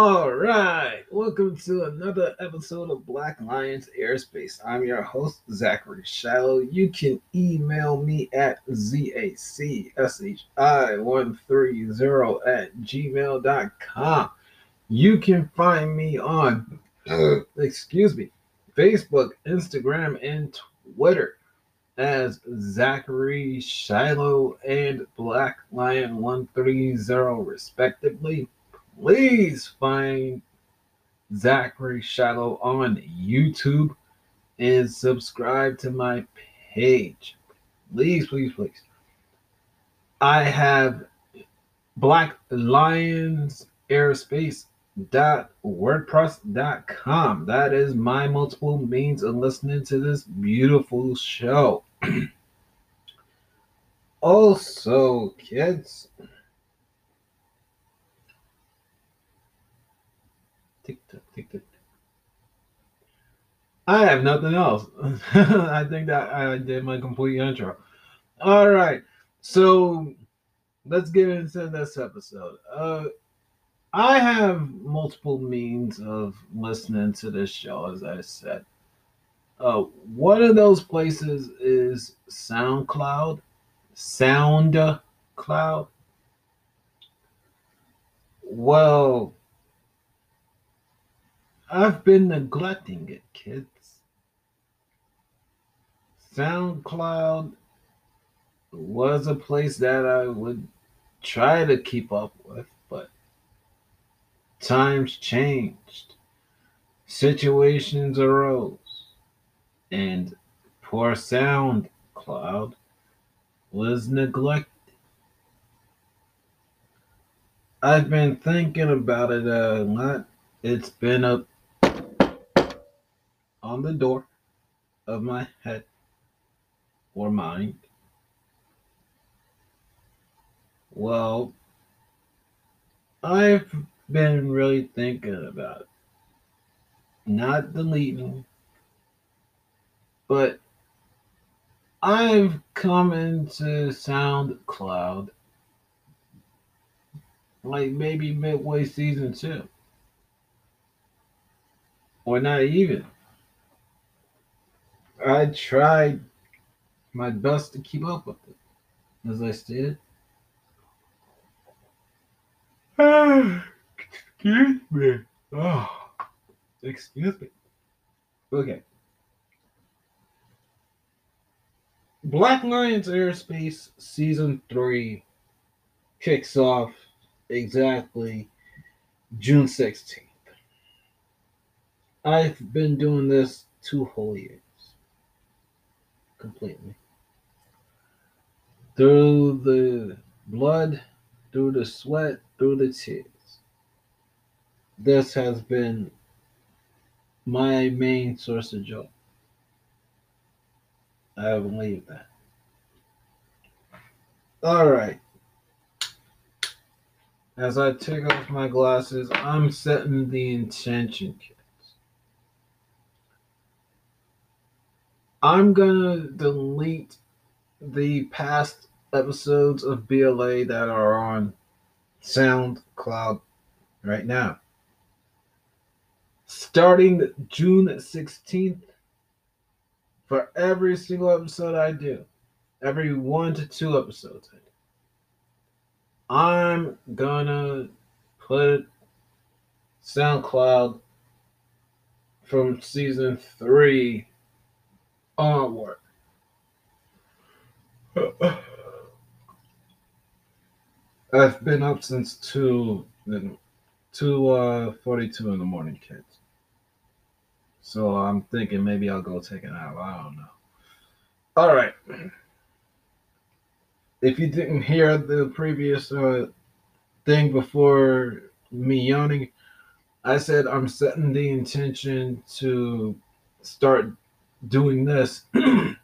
All right, welcome to another episode of Black Lions Airspace. I'm your host, Zachary Shiloh. You can email me at zachi130 at gmail.com. You can find me on, uh. excuse me, Facebook, Instagram, and Twitter as Zachary Shiloh and Black Lion 130, respectively. Please find Zachary Shiloh on YouTube and subscribe to my page. Please, please, please. I have Black Lions Airspace dot wordpress.com that is my multiple means of listening to this beautiful show also kids TikTok, TikTok. I have nothing else. I think that I did my complete intro. All right. So let's get into this episode. Uh I have multiple means of listening to this show, as I said. Uh, one of those places is SoundCloud. SoundCloud. Well, I've been neglecting it, kids. SoundCloud was a place that I would try to keep up with, but times changed, situations arose, and poor SoundCloud was neglected. I've been thinking about it a lot. It's been up on the door of my head or mind. Well, I've been really thinking about. Not deleting, but I've come into SoundCloud like maybe midway season two. Or not even. I tried my best to keep up with it, as I stated. Excuse me. Oh, excuse me. Okay. Black Lions Airspace Season 3 kicks off exactly June 16th. I've been doing this two whole years. Completely. Through the blood, through the sweat, through the tears this has been my main source of joy. I believe that. All right. As I take off my glasses, I'm setting the intention, I'm gonna delete the past episodes of BLA that are on SoundCloud right now starting June 16th for every single episode I do, every one to two episodes. I'm gonna put SoundCloud from season three onward. I've been up since two, two uh, forty-two in the morning, kids. So I'm thinking maybe I'll go take a nap. I don't know. All right. If you didn't hear the previous uh, thing before me yawning, I said I'm setting the intention to start doing this, then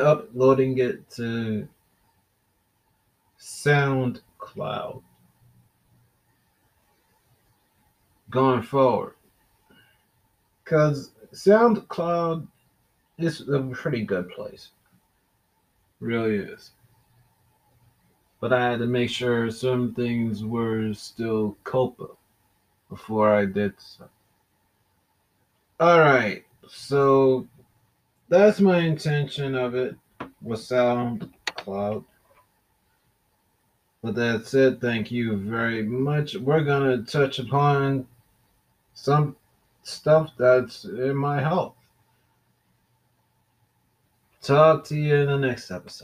uploading it to SoundCloud going forward because SoundCloud is a pretty good place. Really is. but I had to make sure some things were still COPPA before I did so. All right, so that's my intention of it with SoundCloud. With that said, thank you very much. We're gonna touch upon some stuff that's in my health. Talk to you in the next episode.